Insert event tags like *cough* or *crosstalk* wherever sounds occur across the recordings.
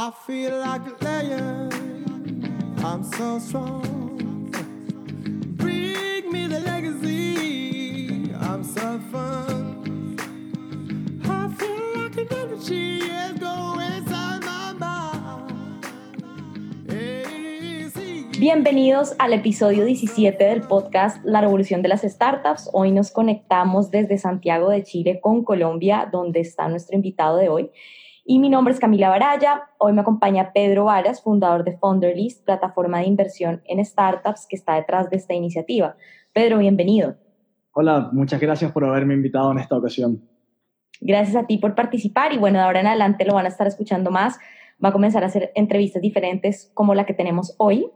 I feel like. I'm so strong. Bring me the legacy. I'm so fun. I. Bienvenidos al episodio 17 del podcast La Revolución de las Startups. Hoy nos conectamos desde Santiago de Chile con Colombia, donde está nuestro invitado de hoy. Y mi nombre es Camila Baraya. Hoy me acompaña Pedro Varas, fundador de Founderlist, plataforma de inversión en startups que está detrás de esta iniciativa. Pedro, bienvenido. Hola, muchas gracias por haberme invitado en esta ocasión. Gracias a ti por participar y bueno, de ahora en adelante lo van a estar escuchando más. Va a comenzar a hacer entrevistas diferentes como la que tenemos hoy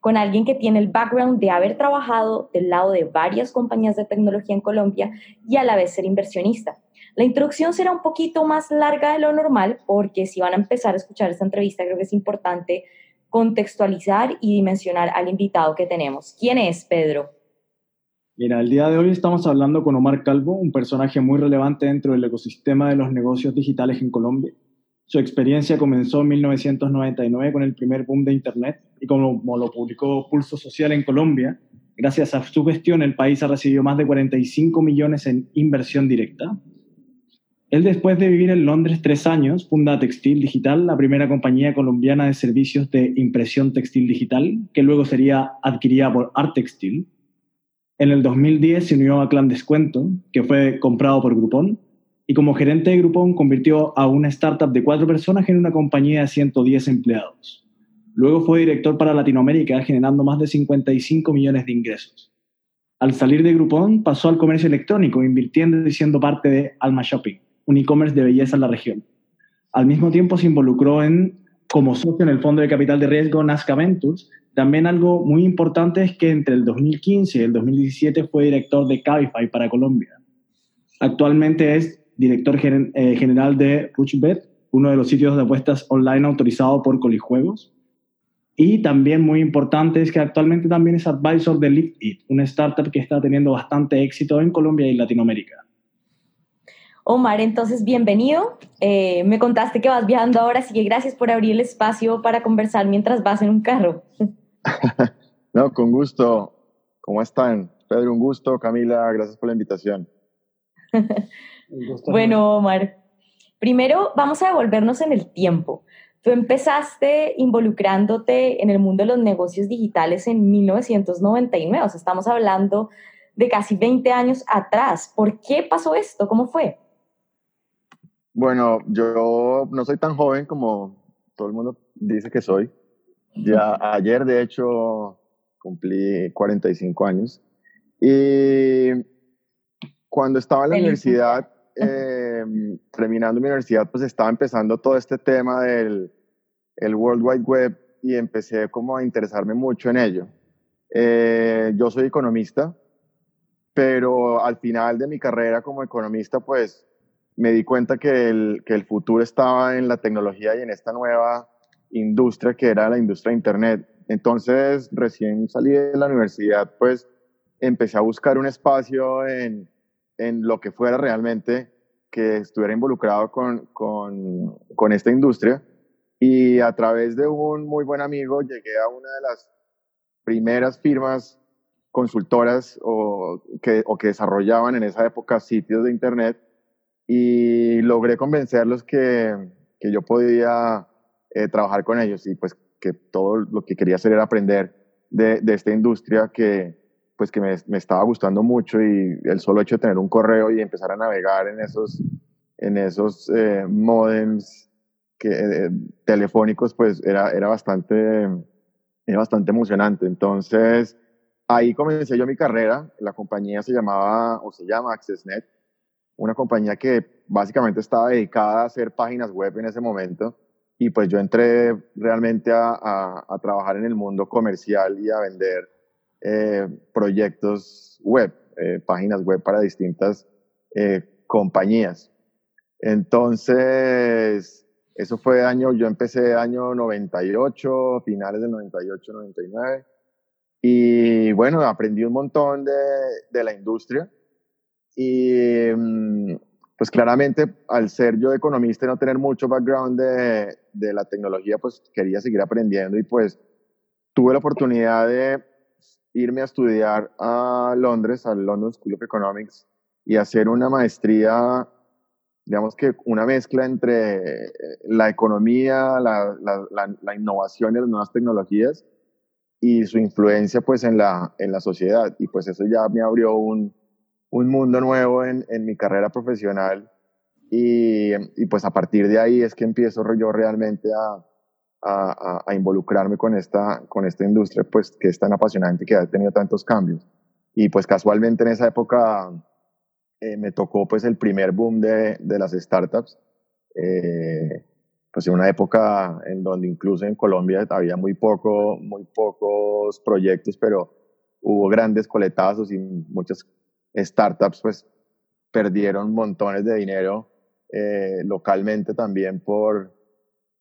con alguien que tiene el background de haber trabajado del lado de varias compañías de tecnología en Colombia y a la vez ser inversionista. La introducción será un poquito más larga de lo normal porque si van a empezar a escuchar esta entrevista creo que es importante contextualizar y dimensionar al invitado que tenemos. ¿Quién es Pedro? Mira, el día de hoy estamos hablando con Omar Calvo, un personaje muy relevante dentro del ecosistema de los negocios digitales en Colombia. Su experiencia comenzó en 1999 con el primer boom de Internet y como, lo publicó Pulso Social en Colombia, gracias a su gestión el país ha recibido más de 45 millones en inversión directa. Él después de vivir en Londres tres años funda Textil Digital, la primera compañía colombiana de servicios de impresión textil digital, que luego sería adquirida por Art Textil. En el 2010 se unió a Clan Descuento, que fue comprado por Groupon, y como gerente de Groupon convirtió a una startup de cuatro personas en una compañía de 110 empleados. Luego fue director para Latinoamérica, generando más de 55 millones de ingresos. Al salir de Groupon, pasó al comercio electrónico, invirtiendo y siendo parte de Alma Shopping, un e-commerce de belleza en la región. Al mismo tiempo se involucró en, como socio en el fondo de capital de riesgo Nazca Ventures. También algo muy importante es que entre el 2015 y el 2017 fue director de Cabify para Colombia. Actualmente es director eh, general de Ruchbet, uno de los sitios de apuestas online autorizados por Colijuegos. Y también muy importante es que actualmente también es advisor de Lift It, una startup que está teniendo bastante éxito en Colombia y Latinoamérica. Omar, entonces bienvenido. Eh, me contaste que vas viajando ahora, así que gracias por abrir el espacio para conversar mientras vas en un carro. *laughs* No, con gusto. ¿Cómo están? Pedro, un gusto. Camila, gracias por la invitación. Bueno, Omar, primero vamos a devolvernos en el tiempo. Tú empezaste involucrándote en el mundo de los negocios digitales en 1999, o sea, estamos hablando de casi 20 años atrás. ¿Por qué pasó esto? ¿Cómo fue? Bueno, yo no soy tan joven como todo el mundo dice que soy. Ya ayer, de hecho, cumplí 45 años. Y cuando estaba en la universidad, eh, terminando mi universidad, pues estaba empezando todo este tema del el World Wide Web y empecé como a interesarme mucho en ello. Eh, yo soy economista, pero al final de mi carrera como economista, pues me di cuenta que el, que el futuro estaba en la tecnología y en esta nueva industria que era la industria de Internet. Entonces, recién salí de la universidad, pues empecé a buscar un espacio en, en lo que fuera realmente que estuviera involucrado con, con, con esta industria. Y a través de un muy buen amigo llegué a una de las primeras firmas consultoras o que, o que desarrollaban en esa época sitios de Internet y logré convencerlos que, que yo podía eh, trabajar con ellos y pues que todo lo que quería hacer era aprender de, de esta industria que pues que me, me, estaba gustando mucho y el solo hecho de tener un correo y empezar a navegar en esos, en esos eh, modems que, eh, telefónicos pues era, era, bastante, era bastante emocionante. Entonces ahí comencé yo mi carrera, la compañía se llamaba o se llama AccessNet una compañía que básicamente estaba dedicada a hacer páginas web en ese momento. Y pues yo entré realmente a, trabajar en el mundo comercial y a vender eh, proyectos web, eh, páginas web para distintas eh, compañías. Entonces, eso fue año, yo empecé año 98, finales del 98, 99. Y bueno, aprendí un montón de la industria y, pues claramente al ser yo economista y no tener mucho background de, de la tecnología, pues quería seguir aprendiendo y pues tuve la oportunidad de irme a estudiar a Londres, al London School of Economics, y hacer una maestría, digamos que una mezcla entre la economía, la, la, la, innovación y las nuevas tecnologías y su influencia pues en la, en la sociedad. Y pues eso ya me abrió un, un mundo nuevo en, en mi carrera profesional y, y, pues a partir de ahí es que empiezo yo realmente a, a, a, involucrarme con esta, con esta industria pues que es tan apasionante que ha tenido tantos cambios. Y pues casualmente en esa época eh, me tocó pues el primer boom de, de las startups. Eh, pues en una época en donde incluso en Colombia había muy poco, muy pocos proyectos, pero hubo grandes coletazos y muchas startups pues perdieron montones de dinero eh, localmente también por,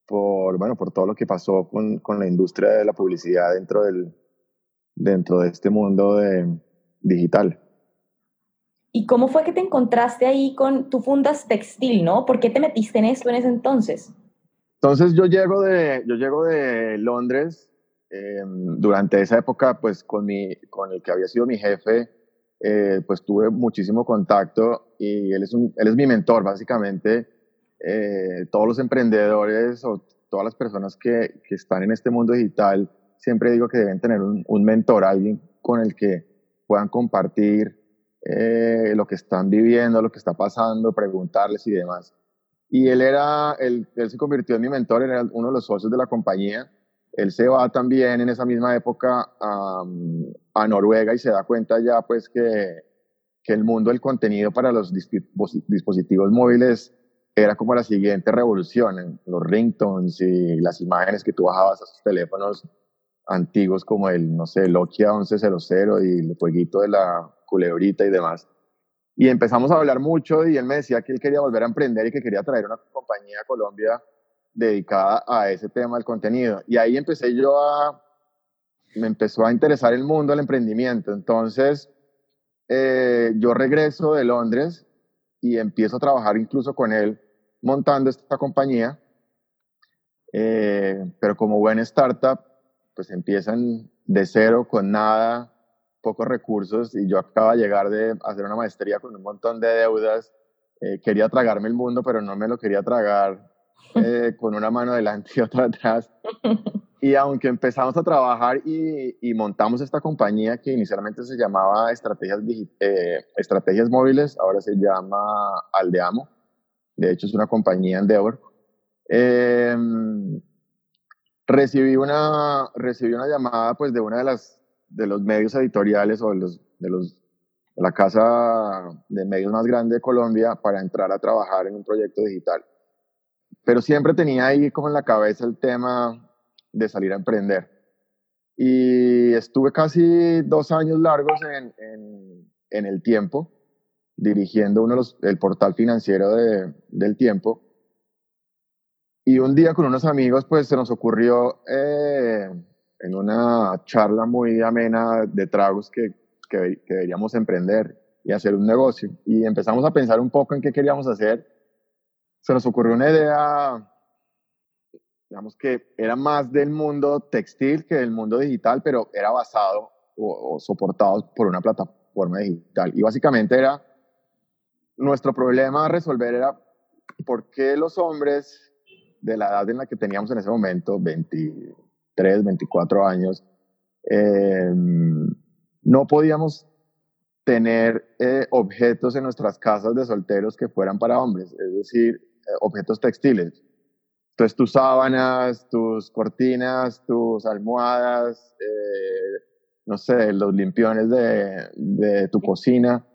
por, bueno, por todo lo que pasó con, con, la industria de la publicidad dentro, del, dentro de este mundo de, digital. ¿Y cómo fue que te encontraste ahí con, tu fundas textil, ¿no? ¿Por qué te metiste en esto en ese entonces? Entonces yo llego de, yo llego de Londres, eh, durante esa época pues con, mi, con el que había sido mi jefe, eh, pues tuve muchísimo contacto y él es, él es mi mentor, básicamente. Eh, todos los emprendedores o todas las personas que, que, están en este mundo digital, siempre digo que deben tener un, un mentor, alguien con el que puedan compartir eh, lo que están viviendo, lo que está pasando, preguntarles y demás. Y él era, él, él se convirtió en mi mentor, era uno de los socios de la compañía él se va también en esa misma época a, Noruega y se da cuenta ya pues que, que, el mundo del contenido para los dispositivos móviles era como la siguiente revolución, los ringtones y las imágenes que tú bajabas a sus teléfonos antiguos como el, no sé, Nokia 1100 y el jueguito de la culebrita y demás. Y empezamos a hablar mucho y él me decía que él quería volver a emprender y que quería traer una compañía a Colombia dedicada a ese tema del contenido. Y ahí empecé yo a, me empezó a interesar el mundo del emprendimiento. Entonces, eh, yo regreso de Londres y empiezo a trabajar incluso con él montando esta compañía. Eh, pero como buena startup, pues empiezan de cero, con nada, pocos recursos, y yo acaba de llegar de hacer una maestría con un montón de deudas. Eh, quería tragarme el mundo, pero no me lo quería tragar eh, con una mano adelante y otra atrás. Y aunque empezamos a trabajar y, y montamos esta compañía que inicialmente se llamaba Estrategias, eh, Estrategias Móviles, ahora se llama Aldeamo. De hecho, es una compañía Endeavor. Eh, recibí, una, recibí una llamada pues, de una de, las, de los medios editoriales o de, los, de, los, de la casa de medios más grande de Colombia para entrar a trabajar en un proyecto digital pero siempre tenía ahí como en la cabeza el tema de salir a emprender. Y estuve casi dos años largos en, el tiempo, dirigiendo uno de los, el portal financiero de, del tiempo. Y un día con unos amigos, pues se nos ocurrió eh, en una charla muy amena de tragos que, que, que deberíamos emprender y hacer un negocio. Y empezamos a pensar un poco en qué queríamos hacer se nos ocurrió una idea, digamos que era más del mundo textil que del mundo digital, pero era basado o, soportado por una plataforma digital. Y básicamente era, nuestro problema a resolver era por qué los hombres de la edad en la que teníamos en ese momento, 23, 24 años, eh, no podíamos tener eh, objetos en nuestras casas de solteros que fueran para hombres. Es decir, objetos textiles. Entonces tus sábanas, tus cortinas, tus almohadas, eh, no sé, los limpiones de, de, tu cocina,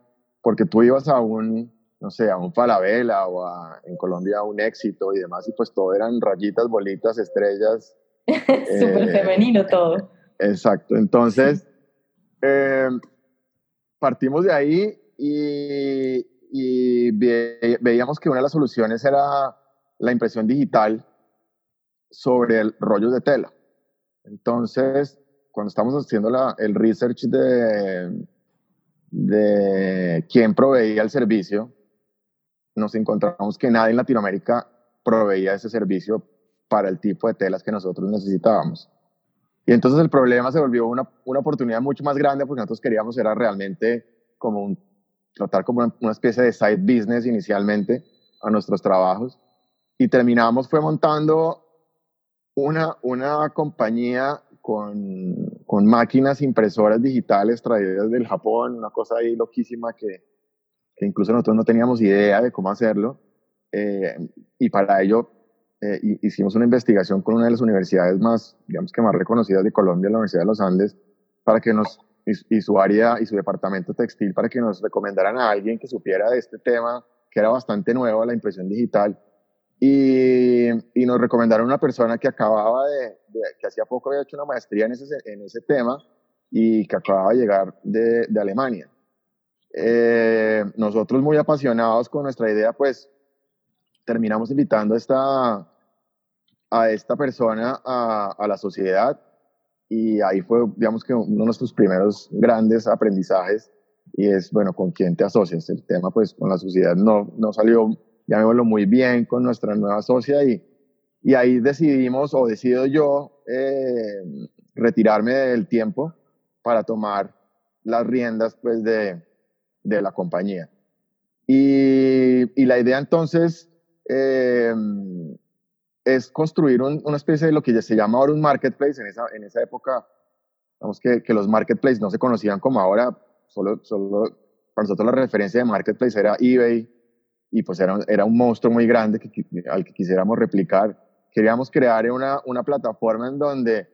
porque tú ibas a un, no sé, a un Falabella o a, en Colombia a un éxito y demás, y pues todo eran rayitas, bolitas, estrellas. *laughs* Súper eh, femenino todo. Exacto, entonces eh, partimos de ahí y, y veíamos que una de las soluciones era la impresión digital sobre el rollos de tela. Entonces, cuando estamos haciendo la, el research de, de quién proveía el servicio, nos encontramos que nadie en Latinoamérica proveía ese servicio para el tipo de telas que nosotros necesitábamos. Y entonces el problema se volvió una, una oportunidad mucho más grande porque nosotros queríamos era realmente como un, tratar como una, especie de side business inicialmente a nuestros trabajos. Y terminamos fue montando una, una compañía con, con máquinas impresoras digitales traídas del Japón, una cosa ahí loquísima que, que incluso nosotros no teníamos idea de cómo hacerlo. Eh, y para ello eh, hicimos una investigación con una de las universidades más, digamos que más reconocidas de Colombia, la Universidad de los Andes, para que nos, y, su área y su departamento textil, para que nos recomendaran a alguien que supiera de este tema, que era bastante nuevo, la impresión digital. Y, y, nos recomendaron una persona que acababa de, de, que hacía poco había hecho una maestría en ese, en ese tema y que acababa de llegar de, de Alemania. Eh, nosotros muy apasionados con nuestra idea, pues terminamos invitando a esta, a esta persona a, a la sociedad y ahí fue, digamos que uno de nuestros primeros grandes aprendizajes y es, bueno, con quién te asocias. El tema, pues, con la sociedad no, no salió llamémoslo muy bien con nuestra nueva socia y, y ahí decidimos o decido yo eh, retirarme del tiempo para tomar las riendas pues de, de la compañía. Y, y, la idea entonces eh, es construir un, una especie de lo que ya se llama ahora un marketplace. En esa, en esa época, vamos que, que los marketplaces no se conocían como ahora, solo, solo para nosotros la referencia de marketplace era eBay, y pues era, era un monstruo muy grande al que quisiéramos replicar. Queríamos crear una, una plataforma en donde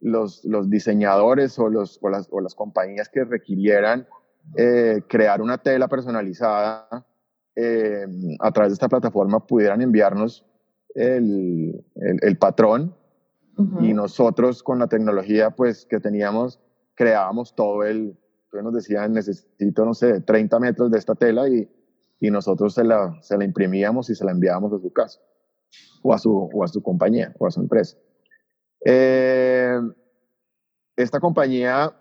los, los diseñadores o, los, o, las, o las compañías que requirieran eh, crear una tela personalizada eh, a través de esta plataforma pudieran enviarnos el, el, el patrón uh -huh. y nosotros con la tecnología pues que teníamos creábamos todo el, nos decían necesito no sé 30 metros de esta tela y y nosotros se la, se la imprimíamos y se la enviábamos a su casa o a su, o a su compañía o a su empresa. Eh, esta compañía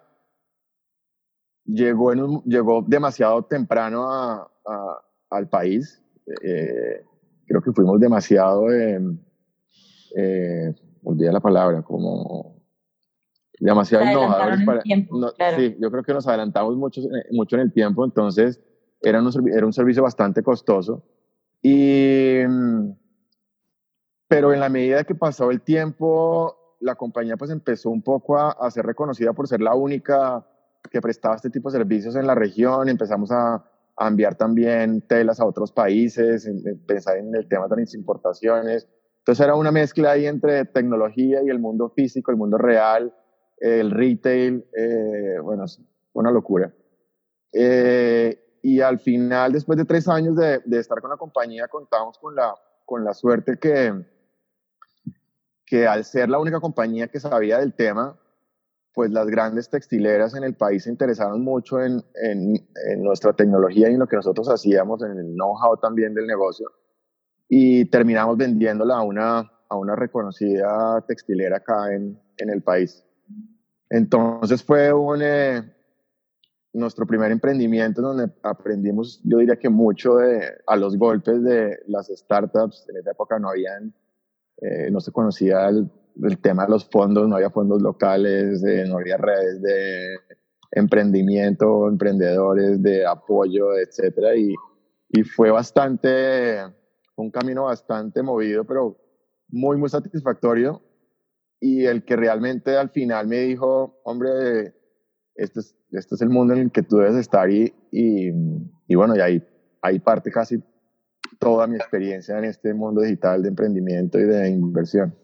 llegó, en un, llegó demasiado temprano a, a, al país. Eh, creo que fuimos demasiado, eh, eh, olvidé la palabra, como demasiado innovadores. Para, tiempo, no, claro. Sí, yo creo que nos adelantamos mucho, mucho en el tiempo, entonces era un, era un servicio bastante costoso. Y, pero en la medida que pasó el tiempo, la compañía pues empezó un poco a, a, ser reconocida por ser la única que prestaba este tipo de servicios en la región. Empezamos a, a enviar también telas a otros países, en, en pensar en el tema de las importaciones. Entonces era una mezcla ahí entre tecnología y el mundo físico, el mundo real, el retail, eh, bueno, una locura. Eh, y al final, después de tres años de, de, estar con la compañía, contamos con la, con la suerte que, que al ser la única compañía que sabía del tema, pues las grandes textileras en el país se interesaron mucho en, en, en nuestra tecnología y en lo que nosotros hacíamos, en el know-how también del negocio. Y terminamos vendiéndola a una, a una reconocida textilera acá en, en el país. Entonces fue un, eh, nuestro primer emprendimiento donde aprendimos, yo diría que mucho de, a los golpes de las startups. En esa época no habían, eh, no se conocía el, el, tema de los fondos, no había fondos locales, eh, no había redes de emprendimiento, emprendedores, de apoyo, etcétera. Y, y fue bastante, un camino bastante movido, pero muy, muy satisfactorio. Y el que realmente al final me dijo, hombre, este es, este es el mundo en el que tú debes estar y, y, y bueno, y ahí, ahí parte casi toda mi experiencia en este mundo digital de emprendimiento y de inversión.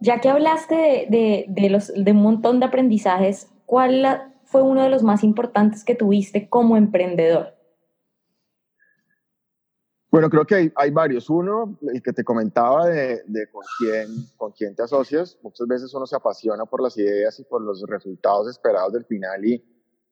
Ya que hablaste de, de, de, los, de un montón de aprendizajes, ¿cuál fue uno de los más importantes que tuviste como emprendedor? Bueno, creo que hay, hay, varios. Uno, el que te comentaba de, de, con, quién, con quién te asocias. Muchas veces uno se apasiona por las ideas y por los resultados esperados del final y,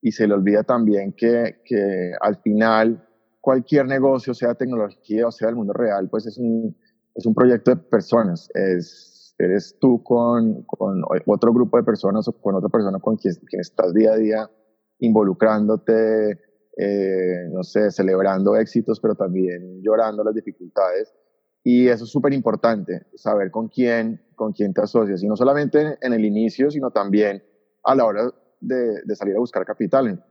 y se le olvida también que, que al final cualquier negocio, sea tecnología o sea el mundo real, pues es un, es un proyecto de personas. Es, eres tú con, con otro grupo de personas o con otra persona con quien, quien estás día a día involucrándote, eh, no sé, celebrando éxitos, pero también llorando las dificultades. Y eso es súper importante, saber con quién, con quién te asocias, y no solamente en el inicio, sino también a la hora de, de salir a buscar capital.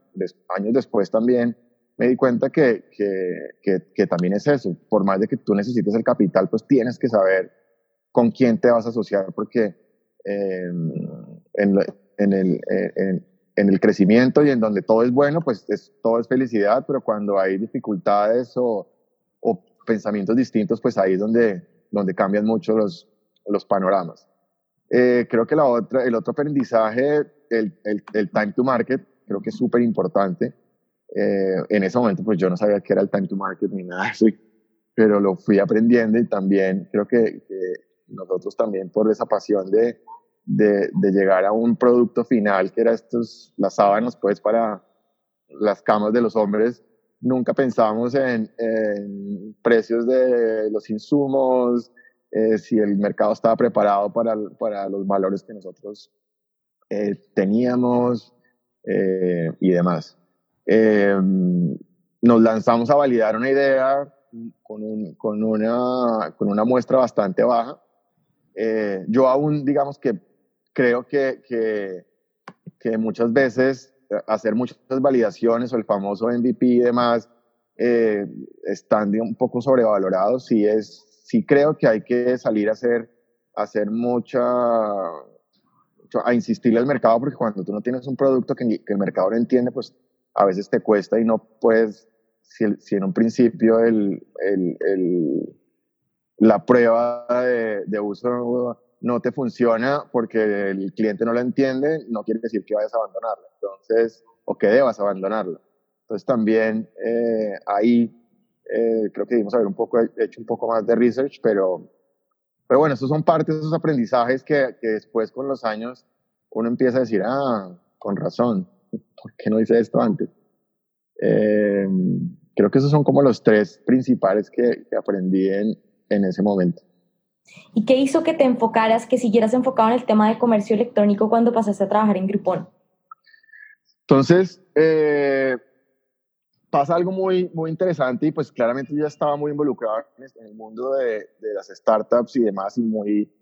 años después también me di cuenta que, que, que, también es eso. Por más de que tú necesites el capital, pues tienes que saber con quién te vas a asociar, porque em, en, en, el, en, en, el crecimiento y en donde todo es bueno, pues es, todo es felicidad, pero cuando hay dificultades o, o pensamientos distintos, pues ahí es donde, donde cambian mucho los, los panoramas. Eh, creo que la otra, el otro aprendizaje, el, el, el time to market, creo que es súper importante. Eh, en ese momento, pues yo no sabía qué era el time to market ni nada pero lo fui aprendiendo y también creo que, nosotros también por esa pasión de, de, de, llegar a un producto final, que era estos, las sábanas, pues para las camas de los hombres, nunca pensábamos en, en precios de los insumos, eh, si el mercado estaba preparado para, para los valores que nosotros eh, teníamos eh, y demás. Em, nos lanzamos a validar una idea con, un, con, una, con una muestra bastante baja. Eh, yo aún, digamos que creo que, que, que, muchas veces hacer muchas validaciones o el famoso MVP y demás eh, están un poco sobrevalorados. Sí, es, sí creo que hay que salir a hacer, a hacer mucha, a insistirle al mercado porque cuando tú no tienes un producto que, que el mercado no entiende, pues a veces te cuesta y no puedes, si, si en un principio el, el, el, la prueba de, de, uso no te funciona porque el cliente no la entiende, no quiere decir que vayas a abandonarla, entonces, o que debas abandonarla. Entonces también eh, ahí eh, creo que debimos haber un poco, hecho un poco más de research, pero, pero bueno, esos son partes de esos aprendizajes que, que después con los años uno empieza a decir, ah, con razón, ¿por qué no hice esto antes? Eh, creo que esos son como los tres principales que, aprendí en, en, ese momento. ¿Y qué hizo que te enfocaras, que siguieras enfocado en el tema de comercio electrónico cuando pasaste a trabajar en Groupon? Entonces, eh, pasa algo muy, muy interesante y pues claramente yo ya estaba muy involucrado en el mundo de, de las startups y demás y muy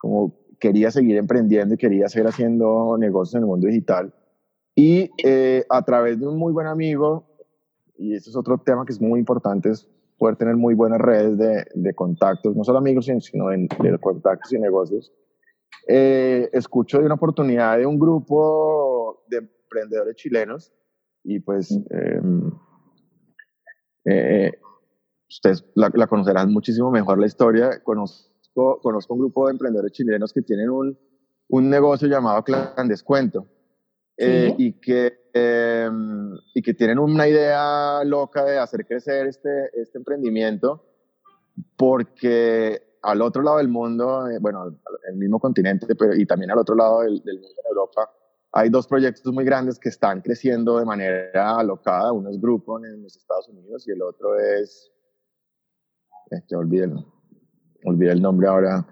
como quería seguir emprendiendo y quería seguir haciendo negocios en el mundo digital. Y eh, a través de un muy buen amigo, y este es otro tema que es muy importante, es poder tener muy buenas redes de, de contactos, no solo amigos, sino de, de contactos y negocios. Eh, escucho de una oportunidad de un grupo de emprendedores chilenos y pues em, eh, ustedes la, la, conocerán muchísimo mejor la historia. Conozco, conozco un grupo de emprendedores chilenos que tienen un, un negocio llamado Clan Descuento eh, y, que, em, y que tienen una idea loca de hacer crecer este, este emprendimiento porque al otro lado del mundo, eh, bueno, el mismo continente, pero, y también al otro lado del, del, mundo en Europa, hay dos proyectos muy grandes que están creciendo de manera alocada. Uno es Groupon en los Estados Unidos y el otro es, este, olvidé, el, olvidé el nombre ahora.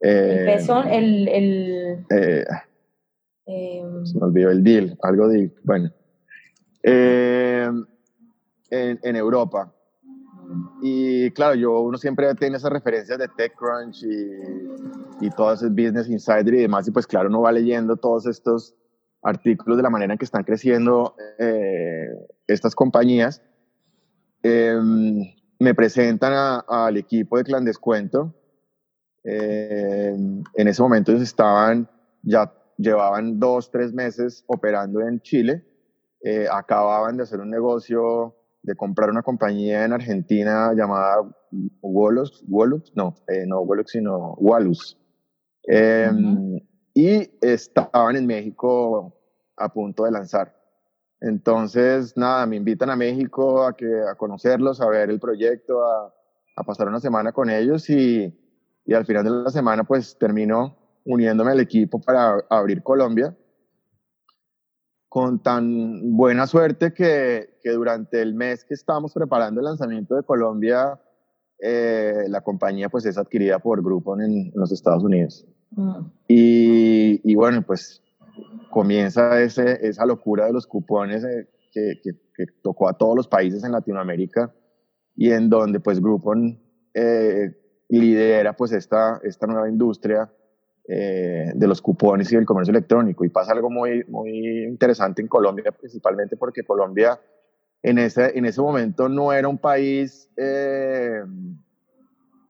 Eh, el, el, eh, eh, Se me olvidó el deal, algo de, bueno. Eh, en, en, Europa. Y claro, yo uno siempre tiene esas referencias de TechCrunch y, y todo ese Business Insider y demás, y pues claro, uno va leyendo todos estos artículos de la manera en que están creciendo eh, estas compañías. Em, me presentan al equipo de Clan Descuento. en ese momento ellos estaban ya llevaban dos, tres meses operando en Chile, eh, acababan de hacer un negocio de comprar una compañía en Argentina llamada Wallux, Wallux no, eh, no Wallux, sino Wallus. Eh, uh -huh. Y estaban en México a punto de lanzar. Entonces, nada, me invitan a México a, que, a conocerlos, a ver el proyecto, a, a pasar una semana con ellos y, y al final de la semana pues termino uniéndome al equipo para abrir Colombia, con tan buena suerte que, que durante el mes que estábamos preparando el lanzamiento de Colombia, eh, la compañía pues es adquirida por Groupon en, en los Estados Unidos. Mm. Y, y, bueno, pues comienza ese, esa locura de los cupones, eh, que, que, tocó a todos los países en Latinoamérica y en donde pues Groupon eh, lidera pues esta, esta nueva industria eh, de los cupones y del comercio electrónico. Y pasa algo muy, muy interesante en Colombia, principalmente porque Colombia en ese, en ese momento no era un país eh,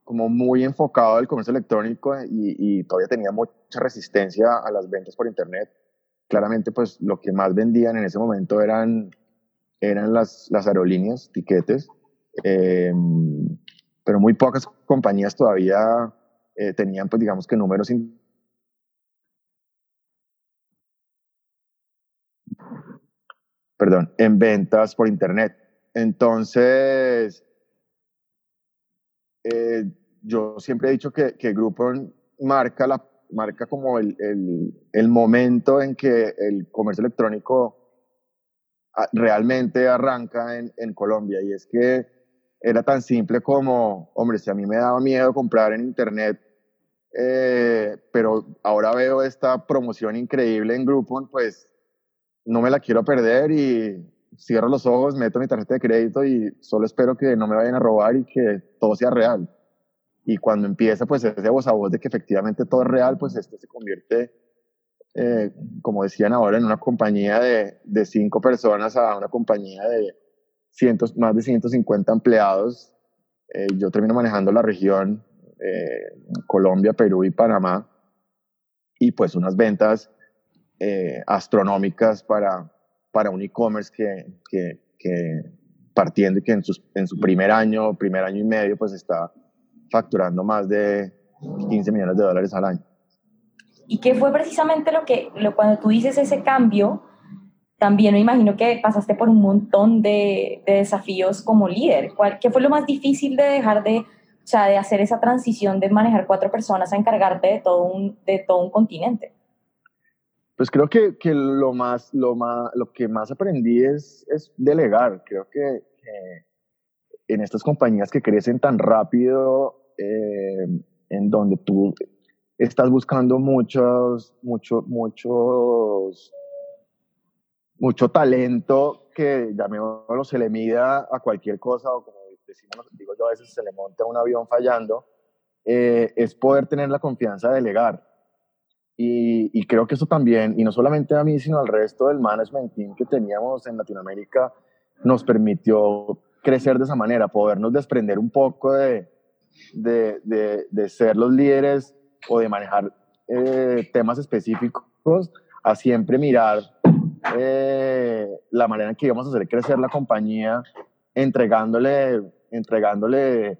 como muy enfocado al comercio electrónico y, y, todavía tenía mucha resistencia a las ventas por Internet. Claramente, pues lo que más vendían en ese momento eran, eran las, las aerolíneas, tiquetes, eh, pero muy pocas compañías todavía tenían, pues digamos que números perdón, en ventas por Internet. Entonces, eh, yo siempre he dicho que, que Groupon marca, la, marca como el, el, momento en que el comercio electrónico ah, realmente arranca en, en, Colombia. Y es que era tan simple como, hombre, si a mí me daba miedo comprar en Internet, eh, pero ahora veo esta promoción increíble en Groupon, pues no me la quiero perder y cierro los ojos, meto mi tarjeta de crédito y solo espero que no me vayan a robar y que todo sea real. Y cuando empieza pues ese voz a voz de que efectivamente todo es real, pues esto se convierte, eh, como decían ahora, en una compañía de, de, cinco personas a una compañía de cientos, más de 150 empleados. Eh, yo termino manejando la región eh, Colombia, Perú y Panamá y pues unas ventas eh, astronómicas para, para un e-commerce que, que, partiendo y que en, sus, en su primer año, primer año y medio, pues está facturando más de 15 millones de dólares al año. ¿Y qué fue precisamente lo que, lo, cuando tú dices ese cambio, también me imagino que pasaste por un montón de, de desafíos como líder. ¿Cuál, ¿Qué fue lo más difícil de dejar de, o sea, de hacer esa transición de manejar cuatro personas a encargarte de todo un, de todo un continente? Pues creo que, que, lo, más, lo, más, lo que más aprendí es, delegar. Creo que, en estas compañías que crecen tan rápido, eh, en donde tú estás buscando muchos, muchos, muchos, mucho talento que, llamémoslo, se le mida a cualquier cosa, o como digo yo, a veces se le monta un avión fallando, eh, es poder tener la confianza de delegar y, creo que eso también, y no solamente a mí, sino al resto del management team que teníamos en Latinoamérica, nos permitió crecer de esa manera, podernos desprender un poco de, de, de, ser los líderes o de manejar eh, temas específicos, a siempre mirar eh, la manera en que íbamos a hacer crecer la compañía, entregándole, entregándole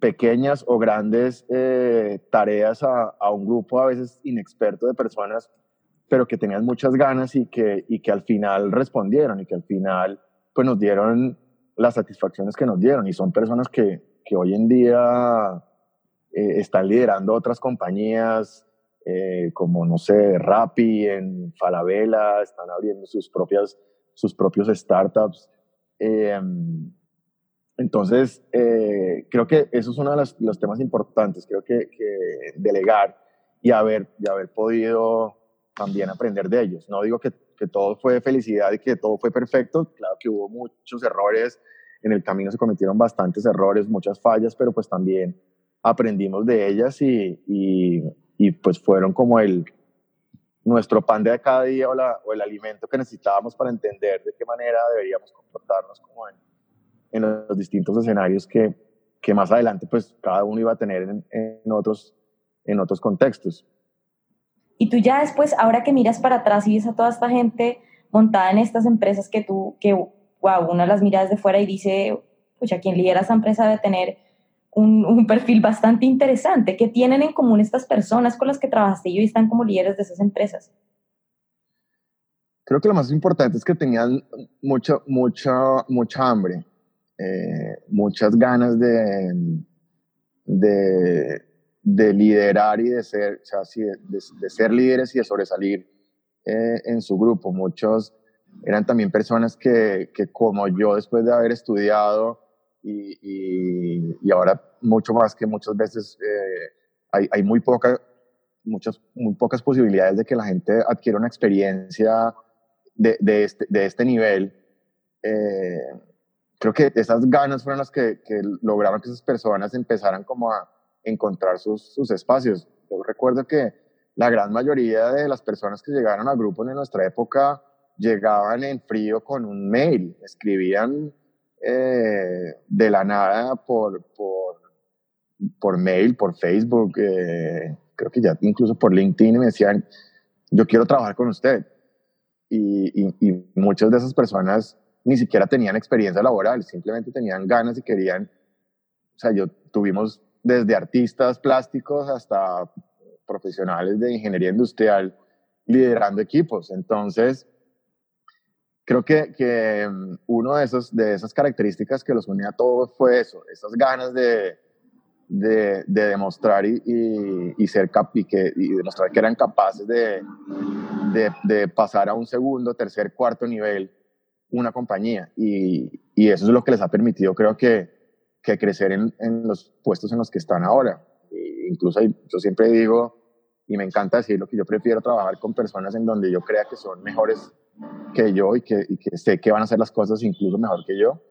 pequeñas o grandes eh, tareas a, a, un grupo a veces inexperto de personas, pero que tenían muchas ganas y que, y que al final respondieron y que al final pues nos dieron las satisfacciones que nos dieron y son personas que, que hoy en día eh, están liderando otras compañías eh, como, no sé, Rappi, en Falabella, están abriendo sus, propias, sus propios startups. Entonces, eh, creo que eso es uno de los, temas importantes, creo que, delegar y haber, y haber podido también aprender de ellos. No digo que, todo fue felicidad y que todo fue perfecto, claro que hubo muchos errores, en el camino se cometieron bastantes errores, muchas fallas, pero pues también aprendimos de ellas y, y, pues fueron como el, nuestro pan de cada día o, o el alimento que necesitábamos para entender de qué manera deberíamos comportarnos como en, en los distintos escenarios que, que más adelante pues cada uno iba a tener en, en, otros, en otros contextos. Y tú ya después, ahora que miras para atrás y ves a toda esta gente montada en estas empresas que tú, que, wow, una las miras de fuera y dice, pues a quien lidera esa empresa debe tener un, un, perfil bastante interesante. ¿Qué tienen en común estas personas con las que trabajaste y hoy están como líderes de esas empresas? Creo que lo más importante es que tenían mucha, mucha, mucha hambre. Eh, muchas ganas de, de, de, liderar y de ser, de, ser líderes y de sobresalir eh, en su grupo. Muchos eran también personas que, que como yo, después de haber estudiado y, y, ahora mucho más que muchas veces, eh, hay, hay, muy, poca, muchas, muy pocas posibilidades de que la gente adquiera una experiencia de, de, este, de este nivel creo que esas ganas fueron las que, que, lograron que esas personas empezaran como a encontrar sus, sus espacios. Yo recuerdo que la gran mayoría de las personas que llegaron al grupo en nuestra época llegaban en frío con un mail, escribían eh, de la nada por, por, por mail, por Facebook, eh, creo que ya incluso por LinkedIn, y me decían, yo quiero trabajar con usted. Y, y, muchas de esas personas ni siquiera tenían experiencia laboral, simplemente tenían ganas y querían, o sea, yo tuvimos desde artistas plásticos hasta profesionales de ingeniería industrial liderando equipos. Entonces, creo que, que mm, uno de, esos, de esas características que los unía a todos fue eso, esas ganas de, de, demostrar y, y, ser cap y, que, y demostrar que eran capaces de, de, pasar a un segundo, tercer, cuarto nivel una compañía. Y, y eso es lo que les ha permitido, creo que, que crecer en, en, los puestos en los que están ahora. E incluso yo siempre digo, y me encanta decirlo, que yo prefiero trabajar con personas en donde yo crea que son mejores que yo y que, que sé que van a hacer las cosas incluso mejor que yo,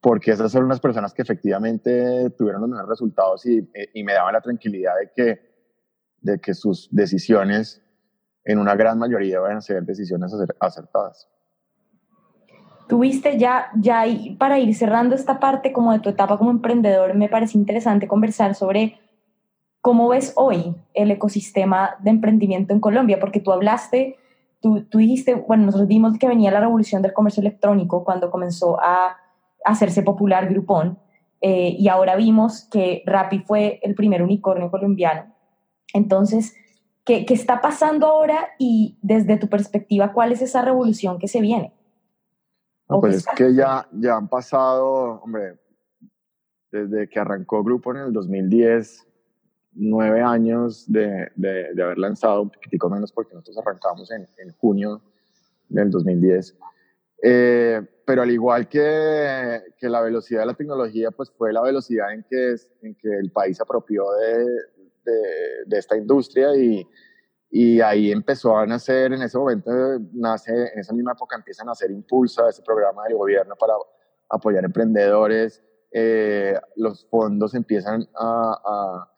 porque esas son unas personas que efectivamente tuvieron los mejores resultados y, eh, y me daban la tranquilidad de que, de que sus decisiones en una gran mayoría van a ser decisiones acertadas. Tuviste ya, ya para ir cerrando esta parte como de tu etapa como emprendedor, me parece interesante conversar sobre cómo ves hoy el ecosistema de emprendimiento en Colombia, porque tú hablaste, tú, tú dijiste, bueno, nosotros vimos que venía la revolución del comercio electrónico cuando comenzó a hacerse popular Groupon, eh, y ahora vimos que Rappi fue el primer unicornio colombiano. Entonces, ¿qué, ¿qué, está pasando ahora y desde tu perspectiva, cuál es esa revolución que se viene? Pues es que ya, ya han pasado, hombre, desde que arrancó Groupon en el 2010, nueve años de, de, de, haber lanzado, un poquitico menos porque nosotros arrancamos en, en junio del 2010. Eh, pero al igual que, que, la velocidad de la tecnología, pues fue la velocidad en que, en que el país apropió de, de, esta industria y, y, ahí empezó a nacer, en ese momento nace, en esa misma época empieza a nacer Impulsa, ese programa del gobierno para apoyar emprendedores, eh, los fondos empiezan a,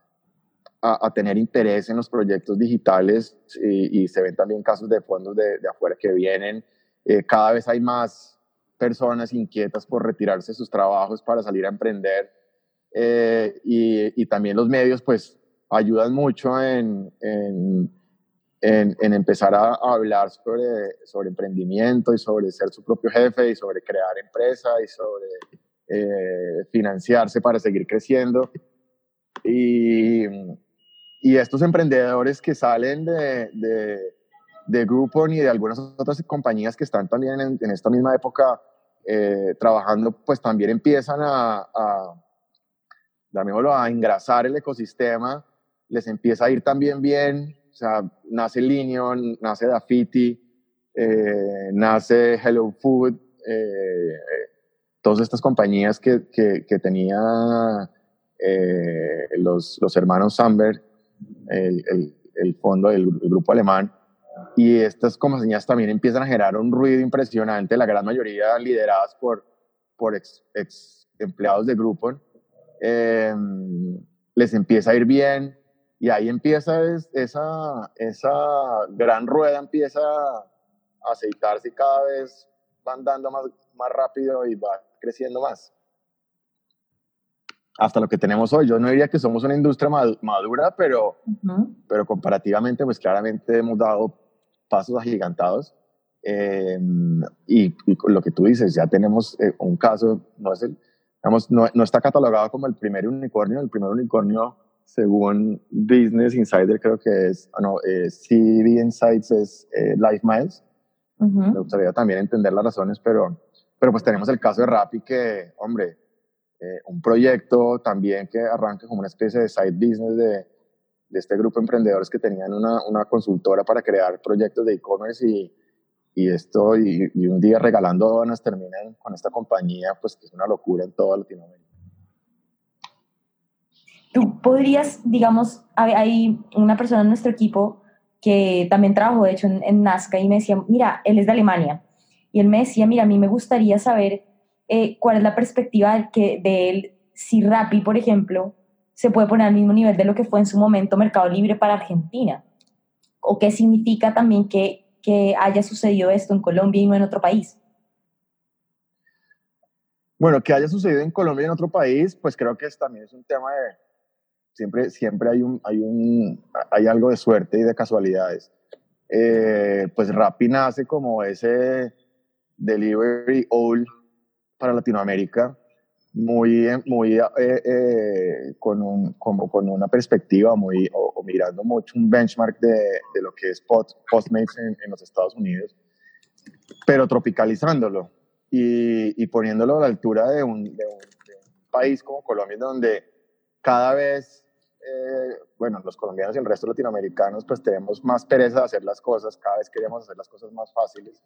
a, a, tener interés en los proyectos digitales y, y, se ven también casos de fondos de, de afuera que vienen. Eh, cada vez hay más personas inquietas por retirarse de sus trabajos para salir a emprender eh, y, y, también los medios pues ayudan mucho en, en, en, empezar a, hablar sobre, sobre emprendimiento y sobre ser su propio jefe y sobre crear empresa y sobre eh, financiarse para seguir creciendo. Y, y estos emprendedores que salen de, de, de Groupon y de algunas otras compañías que están también en, en esta misma época eh, trabajando, pues también empiezan a, a, a engrasar el ecosistema, les empieza a ir también bien, o sea, nace Linion, nace Dafiti, eh, nace Hello Food, eh, todas estas compañías que, que, tenía los, los hermanos Samberg, el, el, fondo del grupo alemán, y estas compañías también empiezan a generar un ruido impresionante, la gran mayoría lideradas por, por ex, empleados de Groupon. Em, les empieza a ir bien y ahí empieza esa, esa gran rueda, empieza a aceitarse y cada vez van dando más, más rápido y va creciendo más. Hasta lo que tenemos hoy. Yo no diría que somos una industria madura, pero, pero comparativamente, pues claramente hemos dado pasos agigantados. Eh, y, lo que tú dices, ya tenemos eh, un caso, no, es el, digamos, no, no, está catalogado como el primer unicornio, el primer unicornio según Business Insider creo que es, ah, no, eh, CB Insights es eh, Life Miles. Me gustaría también entender las razones, pero, pero pues tenemos el caso de Rappi que, hombre, un proyecto también que arranca como una especie de side business de, de este grupo de emprendedores que tenían una, una consultora para crear proyectos de e-commerce y, y, esto, y, un día regalando donas terminan con esta compañía, pues que es una locura en toda Latinoamérica. Tú podrías, digamos, hay una persona en nuestro equipo que también trabajó, de hecho, en, Nazca y me decía, mira, él es de Alemania y él me decía, mira, a mí me gustaría saber eh, cuál es la perspectiva de él, si Rappi, por ejemplo, se puede poner al mismo nivel de lo que fue en su momento Mercado Libre para Argentina, o qué significa también que, que haya sucedido esto en Colombia y no en otro país. Bueno, que haya sucedido en Colombia y en otro país, pues creo que es, también es un tema de, siempre, siempre hay, un, hay, un, hay algo de suerte y de casualidades. Eh, pues Rappi nace como ese delivery all para Latinoamérica, muy, muy eh, eh, con, un, como con una perspectiva muy, o, mirando mucho un benchmark de, de lo que es Postmates en, en, los Estados Unidos, pero tropicalizándolo y, y poniéndolo a la altura de un, de un, de un país como Colombia, donde cada vez, eh, bueno, los colombianos y el resto de latinoamericanos, pues tenemos más pereza de hacer las cosas, cada vez queremos hacer las cosas más fáciles.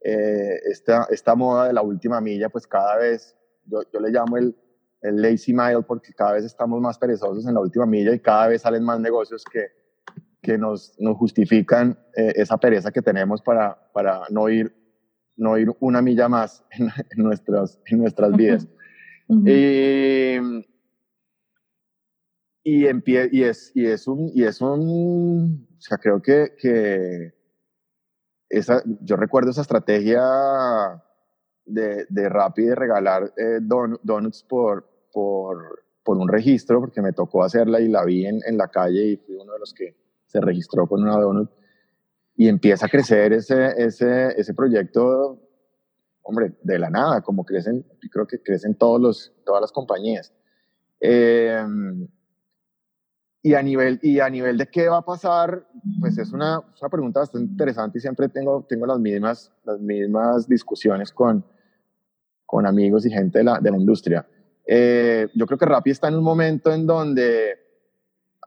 Eh, esta, esta moda de la última milla, pues cada vez, yo, yo le llamo el, el lazy mile, porque cada vez estamos más perezosos en la última milla y cada vez salen más negocios que, que nos, nos justifican eh, esa pereza que tenemos para, para no, ir, no ir una milla más en, en nuestras, en nuestras vidas. *laughs* Ujú. Y, y, empie- y, es, y, es un, y es un, o sea, creo que, que esa, yo recuerdo esa estrategia de, de Rappi de regalar eh, don- donuts por, por, por un registro, porque me tocó hacerla y la vi en, en la calle y fui uno de los que se registró con una donut. Y empieza a crecer ese, ese, ese proyecto, hombre, de la nada, como crecen, creo que crecen todos los, todas las compañías. Eh, y a nivel y a nivel de qué va a pasar pues es una, es una pregunta bastante interesante y siempre tengo tengo las mismas las mismas discusiones con con amigos y gente de la, de la industria. Eh, yo creo que Rappi está en un momento en donde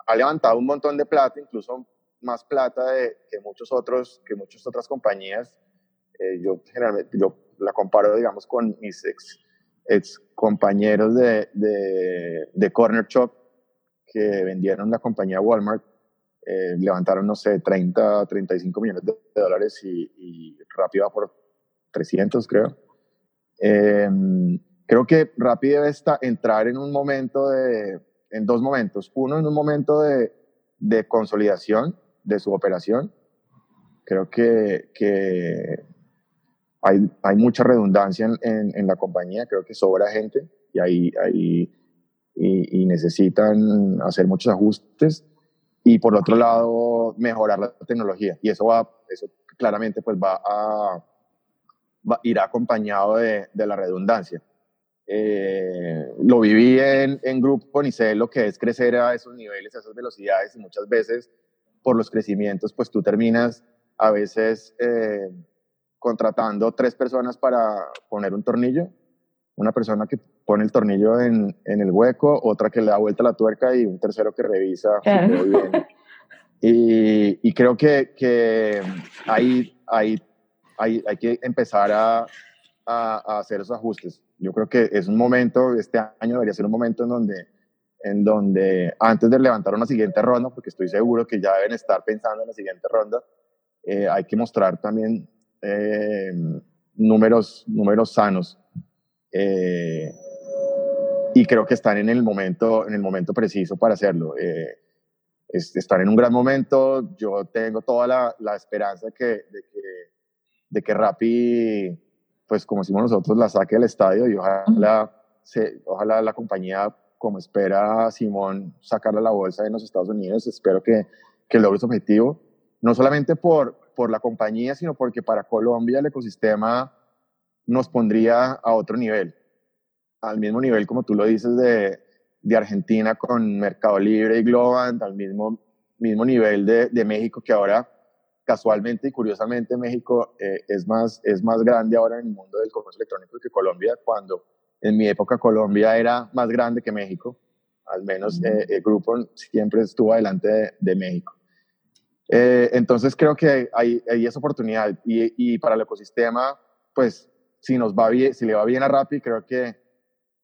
ha levantado un montón de plata incluso más plata de, que muchos otros que muchas otras compañías. Eh, yo generalmente yo la comparo digamos con mis ex, ex compañeros de, de, de Corner Shop que vendieron la compañía Walmart, eh, levantaron, no sé, 30, 35 millones de, de dólares y, y Rappi va por 300, creo. Eh, creo que Rappi debe estar, entrar en un momento de, en dos momentos. Uno, en un momento de, de consolidación de su operación. Creo que, que hay, hay mucha redundancia en, en, en la compañía, creo que sobra gente y hay, hay y, y, necesitan hacer muchos ajustes y por otro lado mejorar la tecnología. Y eso va eso claramente pues va a va, irá acompañado de, de la redundancia. Eh, lo viví en, en grupo y sé lo que es crecer a esos niveles a esas velocidades y muchas veces por los crecimientos pues tú terminas a veces eh, contratando tres personas para poner un tornillo una persona que pone el tornillo en, en, el hueco, otra que le da vuelta la tuerca y un tercero que revisa claro. si bien. Y, y, creo que, que hay, que empezar a, a, a, hacer esos ajustes. Yo creo que es un momento, este año debería ser un momento en donde, en donde antes de levantar una siguiente ronda, porque estoy seguro que ya deben estar pensando en la siguiente ronda, eh, hay que mostrar también eh, números, números sanos eh, y creo que están en el momento, en el momento preciso para hacerlo. Eh, es, están en un gran momento. Yo tengo toda la, la esperanza que, de, que, de que Rappi, pues como decimos nosotros, la saque del estadio y ojalá, se, ojalá la compañía, como espera Simón, sacarla a la bolsa en los Estados Unidos. Espero que, que logre su objetivo, no solamente por, por la compañía, sino porque para Colombia el ecosistema nos pondría a otro nivel, al mismo nivel como tú lo dices de, de Argentina con Mercado Libre y Globant, al mismo, mismo nivel de, de México que ahora casualmente y curiosamente México eh, es, más, es más grande ahora en el mundo del comercio electrónico que Colombia, cuando en mi época Colombia era más grande que México, al menos eh, el grupo siempre estuvo adelante de, de México. Eh, entonces creo que hay, hay esa oportunidad y, y para el ecosistema, pues si nos va bien, si le va bien a Rappi, creo que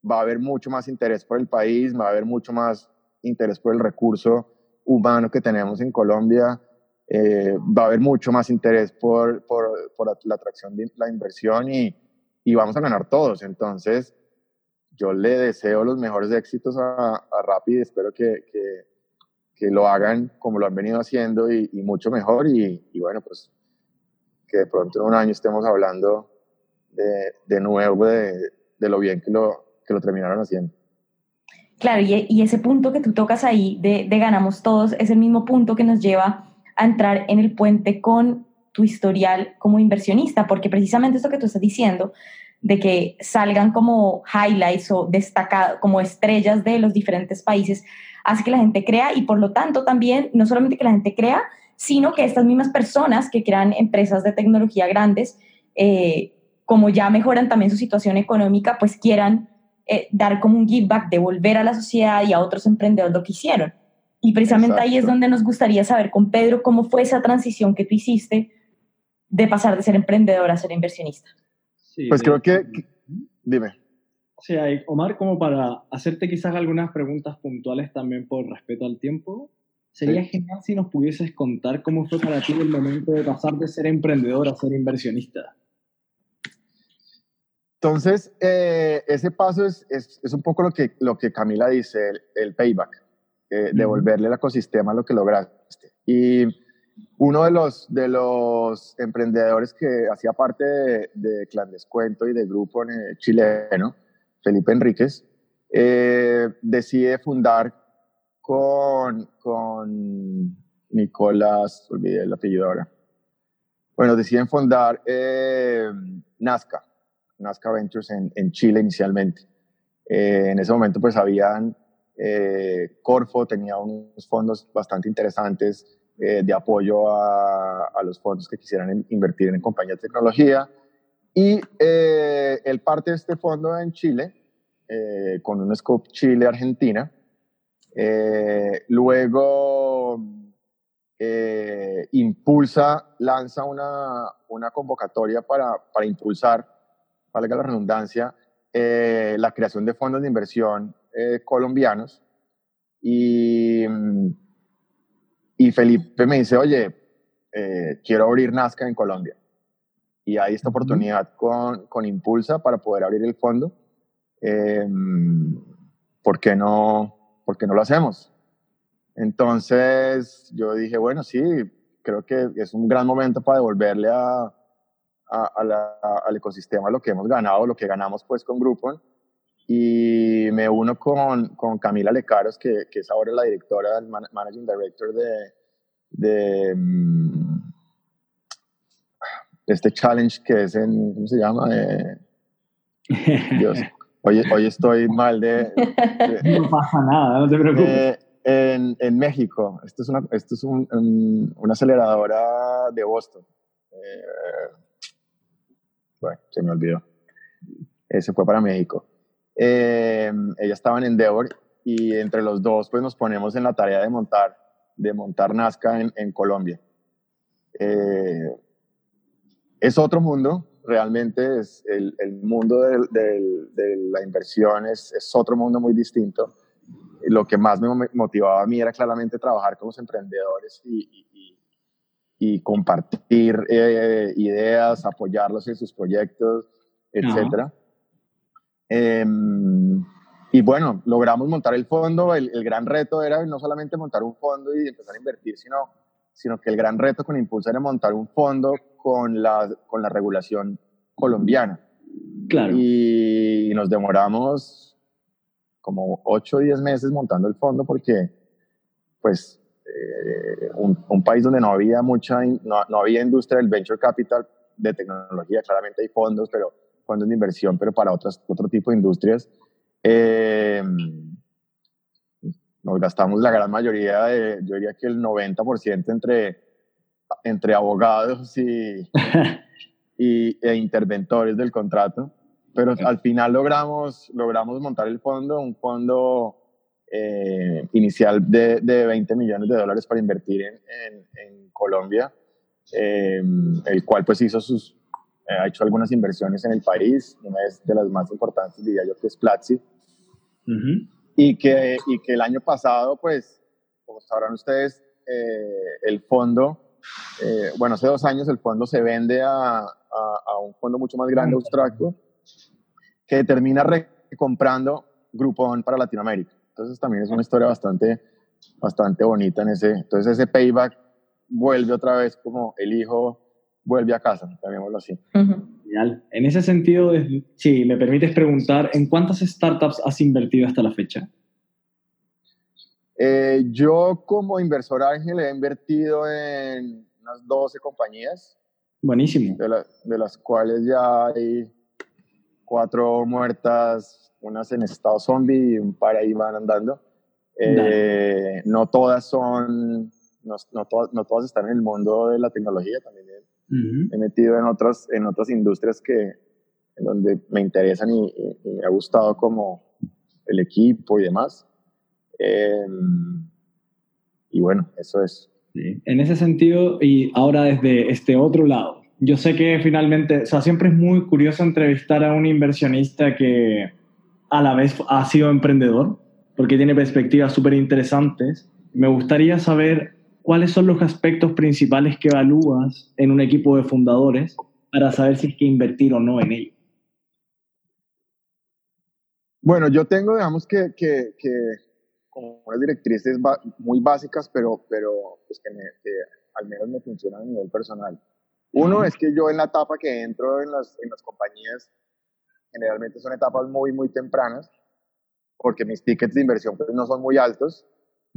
va a haber mucho más interés por el país, va a haber mucho más interés por el recurso humano que tenemos en Colombia, eh, va a haber mucho más interés por, por, por la atracción de la inversión y, y, vamos a ganar todos. Entonces, yo le deseo los mejores éxitos a, a Rappi espero que, que, que, lo hagan como lo han venido haciendo y, y mucho mejor. Y, y, bueno, pues que de pronto en un año estemos hablando de, de nuevo de, de, lo bien que lo, que lo terminaron haciendo. Claro, y, ese punto que tú tocas ahí de, de ganamos todos es el mismo punto que nos lleva a entrar en el puente con tu historial como inversionista, porque precisamente esto que tú estás diciendo, de que salgan como highlights o destacados, como estrellas de los diferentes países, hace que la gente crea y por lo tanto también, no solamente que la gente crea, sino que estas mismas personas que crean empresas de tecnología grandes, eh, como ya mejoran también su situación económica, pues quieran eh, dar como un give back, devolver a la sociedad y a otros emprendedores lo que hicieron. Y precisamente Exacto. ahí es donde nos gustaría saber con Pedro cómo fue esa transición que tú hiciste de pasar de ser emprendedor a ser inversionista. Sí, pues creo que, dime. O sea, Omar, como para hacerte quizás algunas preguntas puntuales también por respeto al tiempo, sería sí. genial si nos pudieses contar cómo fue para ti el momento de pasar de ser emprendedor a ser inversionista. Entonces, eh, ese paso es, es, es, un poco lo que, lo que Camila dice, el, el payback, eh, devolverle al ecosistema lo que lograste. Y uno de los, de los emprendedores que hacía parte de, de Clan Descuento y de grupo eh, chileno, Felipe Enríquez, eh, decide fundar con, con Nicolás, olvidé el apellido ahora. Bueno, deciden fundar Nazca, Nazca Ventures en, en Chile inicialmente. Eh, en ese momento pues habían, eh, Corfo tenía unos fondos bastante interesantes eh, de apoyo a, a, los fondos que quisieran invertir en compañías de tecnología. Y eh, él parte de este fondo en Chile, eh, con un scope Chile-Argentina. luego impulsa, lanza una, una convocatoria para, para impulsar valga la redundancia, eh, la creación de fondos de inversión eh, colombianos. Y, y, Felipe me dice, oye, eh, quiero abrir Nazca en Colombia. Y hay esta oportunidad con, con Impulsa para poder abrir el fondo. Em, ¿por, qué no, ¿Por qué no lo hacemos? Entonces yo dije, bueno, sí, creo que es un gran momento para devolverle a, a, a la, al ecosistema lo que hemos ganado, lo que ganamos pues con Groupon. Y me uno con, con Camila Lecaros, que, que, es ahora la directora, el managing director de, de, mm, este challenge que es en, ¿cómo se llama? Eh, *laughs* Dios, hoy, hoy estoy mal de, de, No pasa nada, no te preocupes. Eh, en, en, México, esto es una, esto es un, un, una aceleradora de Boston. Eh, se me olvidó. Ese fue para México. Eh, ella estaba en Endeavor y entre los dos pues nos ponemos en la tarea de montar, de montar Nazca en, Colombia. Eh, es otro mundo, realmente es el, mundo de, la inversión es, es, otro mundo muy distinto. Lo que más me motivaba a mí era claramente trabajar con los emprendedores y, y compartir eh, ideas, apoyarlos en sus proyectos, etc. Eh, y bueno, logramos montar el fondo. El, el, gran reto era no solamente montar un fondo y empezar a invertir, sino, sino que el gran reto con Impulso era montar un fondo con la, con la regulación colombiana. Claro. Y, y nos demoramos como 8 o 10 meses montando el fondo porque, pues, eh, un, un, país donde no había mucha, no, no, había industria del venture capital de tecnología, claramente hay fondos, pero fondos de inversión, pero para otras, otro tipo de industrias. Eh, nos gastamos la gran mayoría, de, yo diría que el 90% entre, entre abogados y, *laughs* y, e interventores del contrato, pero al final logramos, logramos montar el fondo, un fondo eh, inicial de, de, 20 millones de dólares para invertir en, en, en Colombia, eh, el cual pues hizo sus, eh, ha hecho algunas inversiones en el país, una de las más importantes diría yo que es Platzi, uh -huh. y, que, y que el año pasado pues, como sabrán ustedes, eh, el fondo eh, bueno, hace dos años el fondo se vende a, a, un fondo mucho más grande, austracto, que termina recomprando Groupon para Latinoamérica. Entonces también es una historia bastante, bastante bonita en ese. Entonces ese payback vuelve otra vez como el hijo vuelve a casa, llamémoslo así. Genial. En ese sentido, si me permites preguntar, ¿en cuántas startups has invertido hasta la fecha? Eh, yo como inversor ángel he invertido en unas 12 compañías. Buenísimo. De, de las cuales ya hay cuatro muertas, unas en estado zombie y un par ahí van andando. Eh, no todas son, no, no, todas, no todas están en el mundo de la tecnología, también he metido en otras, en otras industrias que, en donde me interesan y, me ha gustado como el equipo y demás. Em, y bueno, eso es. En ese sentido, y ahora desde este otro lado, yo sé que finalmente, o sea, siempre es muy curioso entrevistar a un inversionista que a la vez ha sido emprendedor, porque tiene perspectivas súper interesantes. Me gustaría saber ¿cuáles son los aspectos principales que evalúas en un equipo de fundadores para saber si hay que invertir o no en ello? Bueno, yo tengo, digamos que, que, que como unas directrices muy básicas, pero, pero pues que, al menos me funcionan a nivel personal. Uno es que yo en la etapa que entro en las, en las compañías, generalmente son etapas muy, muy tempranas, porque mis tickets de inversión pues, no son muy altos.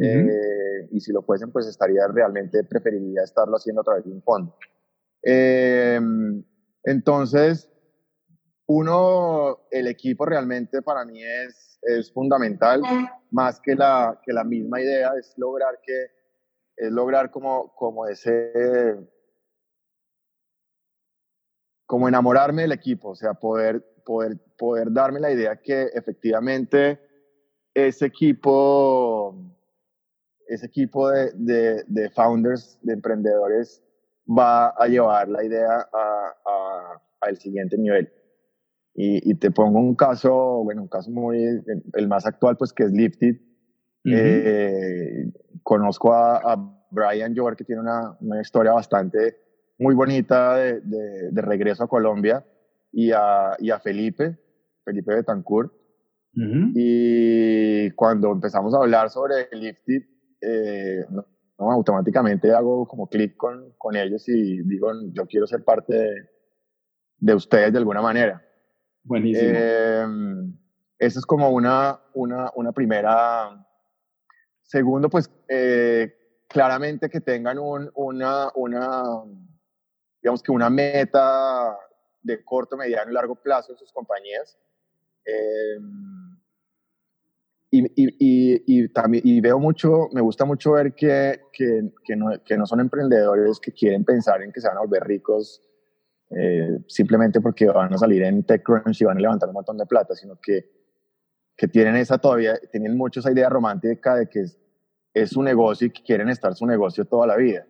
Eh, y si lo fuesen, pues estaría realmente, preferiría estarlo haciendo a través de un fondo. Eh, entonces, uno, el equipo realmente para mí es, es fundamental, más que la, que la misma idea, es lograr que, es lograr como, como ese, como enamorarme del equipo, o sea, poder, poder, poder darme la idea que efectivamente ese equipo ese equipo de, de, de, founders, de emprendedores, va a llevar la idea al siguiente nivel. Y, te pongo un caso, bueno, un caso muy, el más actual, pues que es Lifted. Eh, conozco a, Brian York, que tiene una, una historia bastante muy bonita de, de, regreso a Colombia, y a, y a Felipe, Felipe Betancourt. Y cuando empezamos a hablar sobre Lifted, eh, no, automáticamente hago como clic con, con, ellos y digo, yo quiero ser parte de, de ustedes de alguna manera. Buenísimo. Eh, eso es como una, una, una primera... Segundo, pues eh, claramente que tengan un, una, una, digamos que una meta de corto, mediano y largo plazo en sus compañías. Eh, y, y, y, también, y veo mucho, me gusta mucho ver que, que, que, no, que, no, son emprendedores que quieren pensar en que se van a volver ricos eh, simplemente porque van a salir en TechCrunch y van a levantar un montón de plata, sino que, que tienen esa todavía, tienen mucho esa idea romántica de que es, es su negocio y que quieren estar su negocio toda la vida.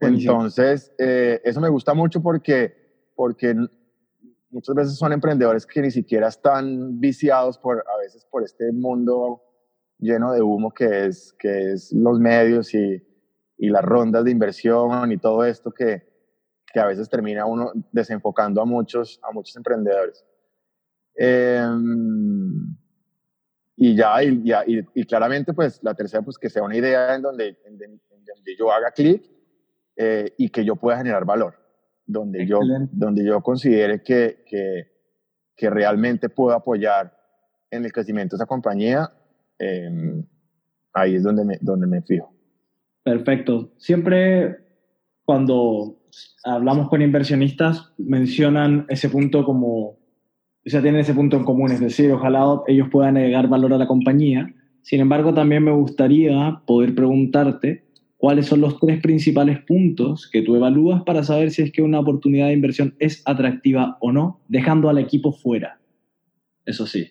Entonces, eh, eso me gusta mucho porque, porque muchas veces son emprendedores que ni siquiera están viciados por, a veces por este mundo lleno de humo que es, que es los medios y, y las rondas de inversión y todo esto que, que, a veces termina uno desenfocando a muchos, a muchos emprendedores. Em, y ya, y, ya y, claramente, pues la tercera, pues que sea una idea en donde, en, donde yo haga clic eh, y que yo pueda generar valor donde, yo, donde yo considere que, que, que, realmente puedo apoyar en el crecimiento de esa compañía, em, ahí es donde me, donde me fijo. Perfecto. Siempre cuando hablamos con inversionistas mencionan ese punto como, o sea, tienen ese punto en común, es decir, ojalá ellos puedan agregar valor a la compañía. Sin embargo, también me gustaría poder preguntarte cuáles son los tres principales puntos que tú evalúas para saber si es que una oportunidad de inversión es atractiva o no, dejando al equipo fuera. Eso sí.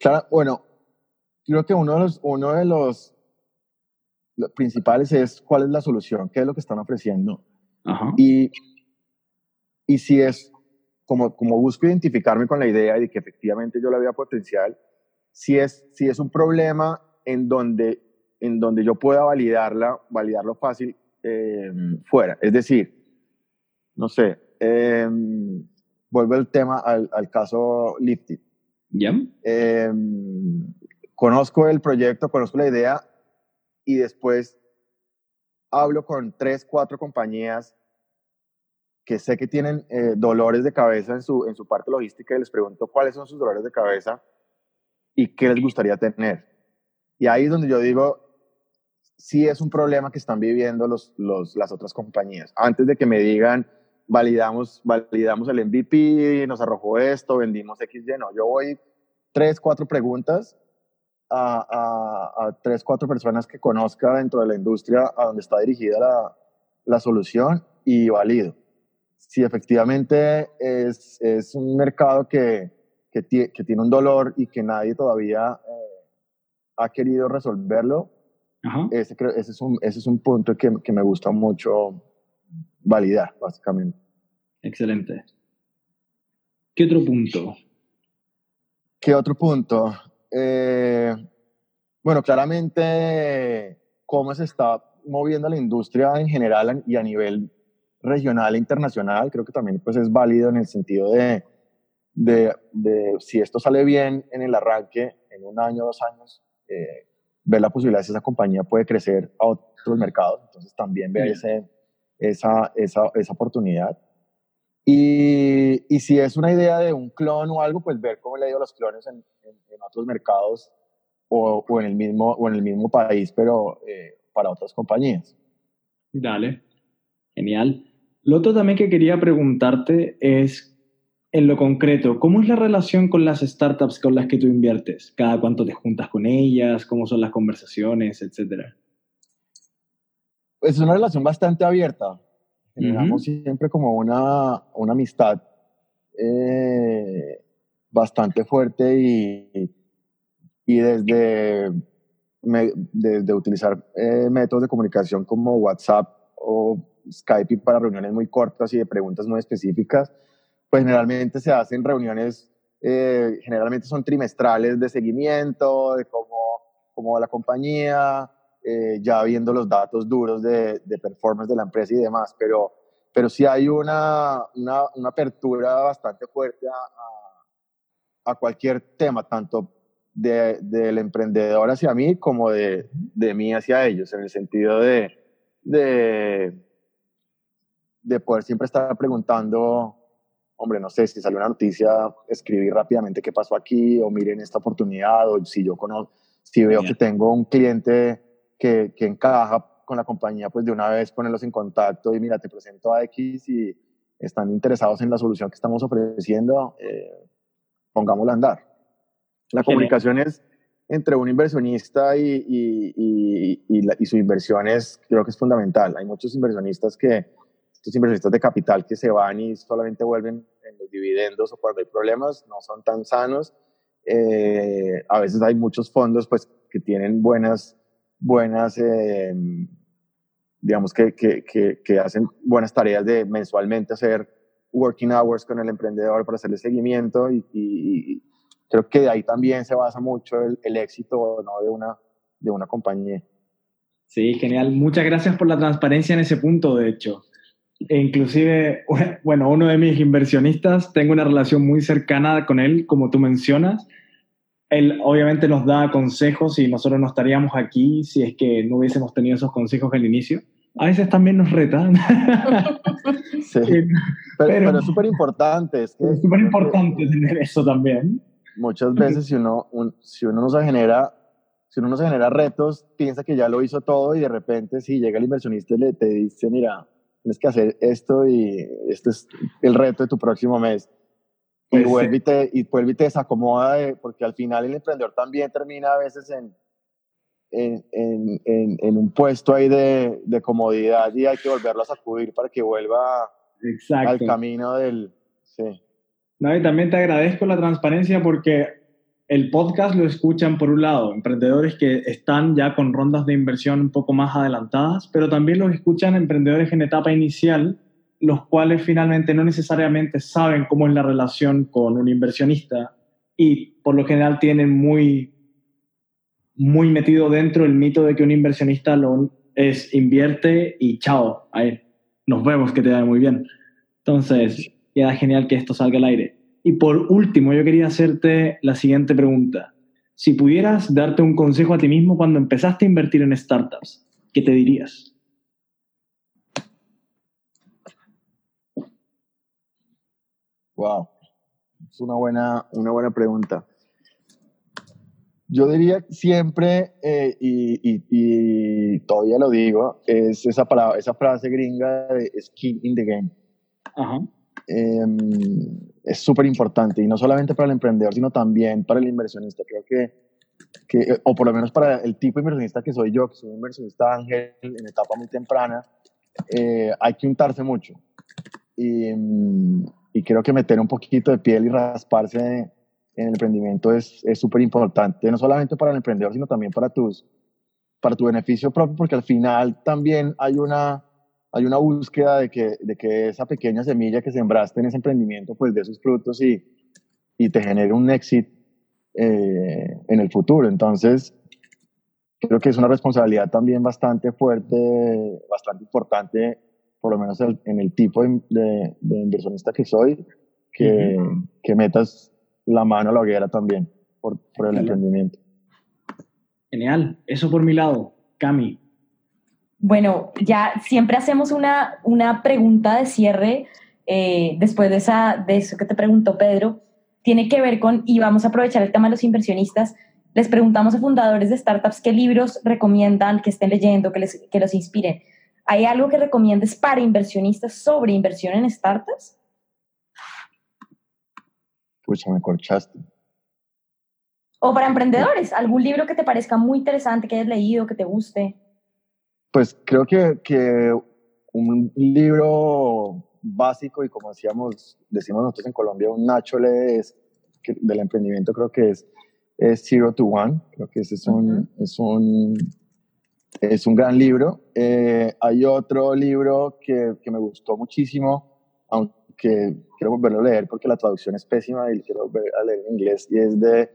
Claro, bueno, creo que uno de los, uno de los, principales es cuál es la solución, qué es lo que están ofreciendo. Y, y si es, como, como busco identificarme con la idea de que efectivamente yo le había potencial, si es, si es un problema en donde en donde yo pueda validarla, validarlo fácil eh, fuera. Es decir, no sé, eh, vuelvo el tema al, al caso Lifted. ¿Ya? Eh, conozco el proyecto, conozco la idea y después hablo con tres, cuatro compañías que sé que tienen eh, dolores de cabeza en su, en su parte logística y les pregunto cuáles son sus dolores de cabeza y qué les gustaría tener. Y ahí es donde yo digo, sí es un problema que están viviendo los, los, las otras compañías. Antes de que me digan, validamos, validamos el MVP, nos arrojó esto, vendimos XY, no, yo voy tres, cuatro preguntas a, tres, cuatro personas que conozca dentro de la industria a donde está dirigida la, la solución y valido. Si efectivamente es, es un mercado que, que, que, tiene un dolor y que nadie todavía eh, ha querido resolverlo, ese, ese, es un, ese es un punto que, que me gusta mucho validar, básicamente. Excelente. ¿Qué otro punto? ¿Qué otro punto? Eh, bueno, claramente cómo se está moviendo la industria en general y a nivel regional e internacional, creo que también pues, es válido en el sentido de, de, de si esto sale bien en el arranque, en un año, dos años, eh, ver la posibilidad de que esa compañía puede crecer a otros mercados. Entonces también ver ese, esa, esa, esa oportunidad. Y, y, si es una idea de un clon o algo, pues ver cómo le ha ido los clones en, en, en otros mercados o, o, en el mismo, o en el mismo país, pero eh, para otras compañías. Dale, genial. Lo otro también que quería preguntarte es, en lo concreto, ¿cómo es la relación con las startups con las que tú inviertes? ¿Cada cuánto te juntas con ellas? ¿Cómo son las conversaciones, etcétera? Es una relación bastante abierta. Generamos uh -huh. siempre como una, una amistad eh, bastante fuerte y, y desde, me, desde utilizar eh, métodos de comunicación como WhatsApp o Skype para reuniones muy cortas y de preguntas muy específicas, pues generalmente se hacen reuniones, eh, generalmente son trimestrales de seguimiento, de cómo, cómo va la compañía, eh, ya viendo los datos duros de, de, performance de la empresa y demás, pero, pero sí hay una, una, una apertura bastante fuerte a, a, cualquier tema, tanto de, del emprendedor hacia mí como de, de mí hacia ellos, en el sentido de, de, de poder siempre estar preguntando, hombre, no sé, si sale una noticia, escribir rápidamente qué pasó aquí, o miren esta oportunidad, o si yo conozco, si veo que tengo un cliente que, que, encaja con la compañía, pues de una vez ponerlos en contacto y mira, te presento a X y están interesados en la solución que estamos ofreciendo, eh, pongámosla a andar. La Genial. comunicación es entre un inversionista y, y, y, y, la, y su inversión es, creo que es fundamental. Hay muchos inversionistas que, estos inversionistas de capital que se van y solamente vuelven en los dividendos o cuando hay problemas, no son tan sanos. Eh, a veces hay muchos fondos pues, que tienen buenas, buenas eh, digamos que, que, que, que, hacen buenas tareas de mensualmente hacer working hours con el emprendedor para hacerle seguimiento y, y creo que de ahí también se basa mucho el, el éxito ¿no? de, una, de una compañía. Sí, genial. Muchas gracias por la transparencia en ese punto, de hecho. E inclusive, *laughs* bueno, uno de mis inversionistas, tengo una relación muy cercana con él, como tú mencionas. Él obviamente nos da consejos y nosotros no estaríamos aquí si es que no hubiésemos tenido esos consejos al inicio. A veces también nos retan. *laughs* sí, pero, pero, pero es súper importante. Es es súper importante tener eso también. Muchas veces si uno, un, si uno no se genera si uno no se genera retos, piensa que ya lo hizo todo y de repente si llega el inversionista y le te dice, mira, tienes que hacer esto y este es el reto de tu próximo mes. Y, pues vuelve, y, te, y vuelve y te desacomoda, de, porque al final el emprendedor también termina a veces en, en, en, en, en un puesto ahí de, de, comodidad y hay que volverlo a sacudir para que vuelva Exacto. al camino del... Sí. No, y también te agradezco la transparencia porque el podcast lo escuchan por un lado emprendedores que están ya con rondas de inversión un poco más adelantadas, pero también los escuchan emprendedores en etapa inicial, los cuales finalmente no necesariamente saben cómo es la relación con un inversionista y por lo general tienen muy muy metido dentro el mito de que un inversionista lo es invierte y chao, ahí, nos vemos, que te da muy bien. Entonces, queda genial que esto salga al aire. Y por último, yo quería hacerte la siguiente pregunta. Si pudieras darte un consejo a ti mismo cuando empezaste a invertir en startups, ¿qué te dirías? Wow, es una buena, una buena pregunta. Yo diría siempre, eh, y, todavía lo digo, es esa, palabra, esa frase gringa de skin in the game. Em, es súper importante, y no solamente para el emprendedor, sino también para el inversionista. Creo que, que, o por lo menos para el tipo de inversionista que soy yo, que soy un inversionista ángel en etapa muy temprana, eh, hay que untarse mucho. Y, y creo que meter un poquito de piel y rasparse en el emprendimiento es súper importante, no solamente para el emprendedor, sino también para, tus, para tu beneficio propio, porque al final también hay una, hay una búsqueda de que, de que esa pequeña semilla que sembraste en ese emprendimiento, pues dé sus frutos y, y te genere un éxito eh, en el futuro. Entonces, creo que es una responsabilidad también bastante fuerte, bastante importante, por lo menos en el tipo de, de, inversionista que soy, que, que metas la mano a la hoguera también por, por el emprendimiento. Genial. Eso por mi lado. Cami. Bueno, ya siempre hacemos una, una pregunta de cierre eh, después de, esa, de eso que te preguntó Pedro. Tiene que ver con, y vamos a aprovechar el tema de los inversionistas, les preguntamos a fundadores de startups qué libros recomiendan que estén leyendo, que, les, que los inspiren. ¿Hay algo que recomiendes para inversionistas sobre inversión en startups? Pucha, me corchaste. O para emprendedores, algún libro que te parezca muy interesante, que hayas leído, que te guste. Pues creo que, que un libro básico y como decíamos, decimos nosotros en Colombia, un nachole es, del emprendimiento creo que es, es, Zero to One. Creo que ese es un, es un, es un gran libro. Eh, hay otro libro que, que me gustó muchísimo, aunque que quiero volverlo a leer porque la traducción es pésima y quiero volver a leer en inglés, y es de,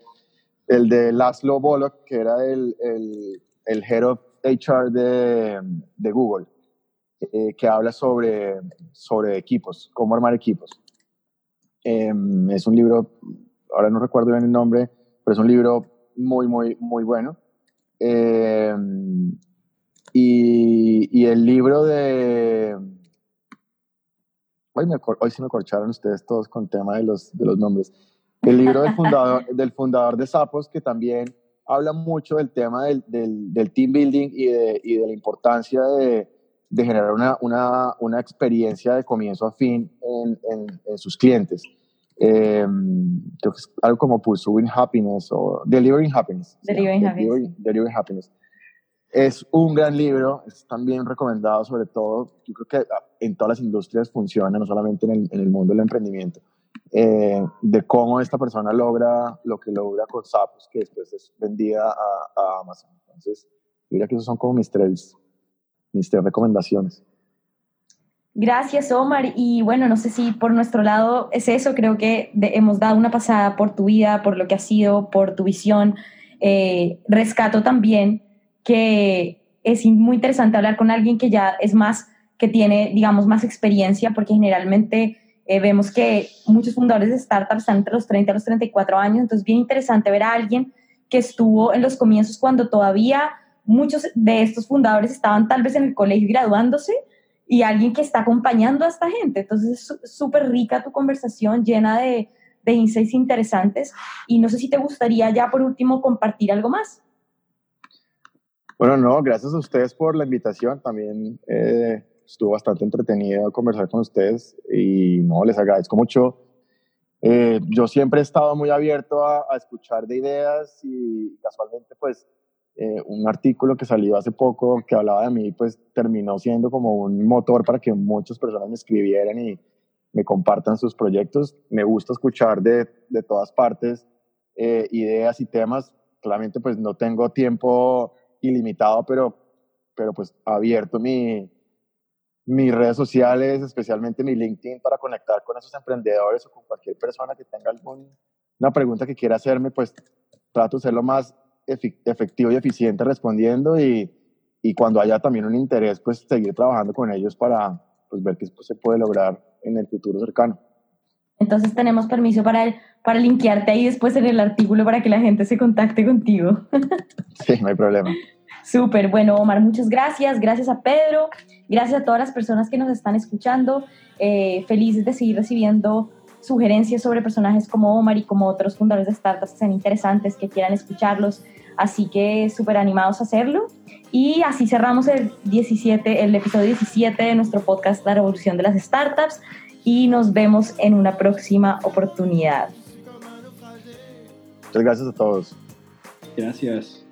el de Laszlo Bollock, que era el, el, el Head of HR de, de Google, eh, que habla sobre, sobre equipos, cómo armar equipos. Em, es un libro, ahora no recuerdo bien el nombre, pero es un libro muy, muy, muy bueno. Em, y, y el libro de Hoy, me, hoy sí me corcharon ustedes todos con tema de los, de los nombres. El libro del fundador, del fundador de Sapos, que también habla mucho del tema del, del, team building y de, y de la importancia de, de generar una, una, una, experiencia de comienzo a fin en, en, sus clientes. Eh, creo que es algo como Pursuing Happiness o Delivering Happiness. Delivering, happiness. delivering Happiness. Es un gran libro, es también recomendado sobre todo, yo creo que en todas las industrias funciona, no solamente en el, en el mundo del emprendimiento, eh, de cómo esta persona logra lo que logra con Sapos, que después es vendida a, a Amazon. Entonces, yo diría que esos son como mis tres, mis tres recomendaciones. Gracias, Omar. Y bueno, no sé si por nuestro lado es eso. Creo que hemos dado una pasada por tu vida, por lo que ha sido, por tu visión. Eh, rescato también que es muy interesante hablar con alguien que ya es más, que tiene, digamos, más experiencia, porque generalmente eh, vemos que muchos fundadores de startups están entre los 30 y los 34 años, entonces bien interesante ver a alguien que estuvo en los comienzos cuando todavía muchos de estos fundadores estaban tal vez en el colegio graduándose y alguien que está acompañando a esta gente. Entonces es súper rica tu conversación, llena de, de insights interesantes. Y no sé si te gustaría ya por último compartir algo más. Bueno, no, gracias a ustedes por la invitación. También eh, estuvo bastante entretenido conversar con ustedes y no, les agradezco mucho. Eh, yo siempre he estado muy abierto a, escuchar de ideas y casualmente pues eh, un artículo que salió hace poco que hablaba de mí pues terminó siendo como un motor para que muchas personas me escribieran y me compartan sus proyectos. Me gusta escuchar de, de todas partes ideas y temas. Claramente pues no tengo tiempo ilimitado, pero, pero pues abierto mi, mis redes sociales, especialmente mi LinkedIn, para conectar con esos emprendedores o con cualquier persona que tenga alguna pregunta que quiera hacerme, pues trato de ser lo más efectivo y eficiente respondiendo y, y, cuando haya también un interés, pues seguir trabajando con ellos para pues, ver qué se puede lograr en el futuro cercano. Entonces tenemos permiso para, para linkearte ahí después en el artículo para que la gente se contacte contigo. *laughs* sí, no hay problema. Súper, bueno Omar, muchas gracias, gracias a Pedro, gracias a todas las personas que nos están escuchando, eh, felices de seguir recibiendo sugerencias sobre personajes como Omar y como otros fundadores de startups que sean interesantes, que quieran escucharlos, así que súper animados a hacerlo. Y así cerramos el, 17, el episodio 17 de nuestro podcast La Revolución de las Startups y nos vemos en una próxima oportunidad. Muchas gracias a todos. Gracias.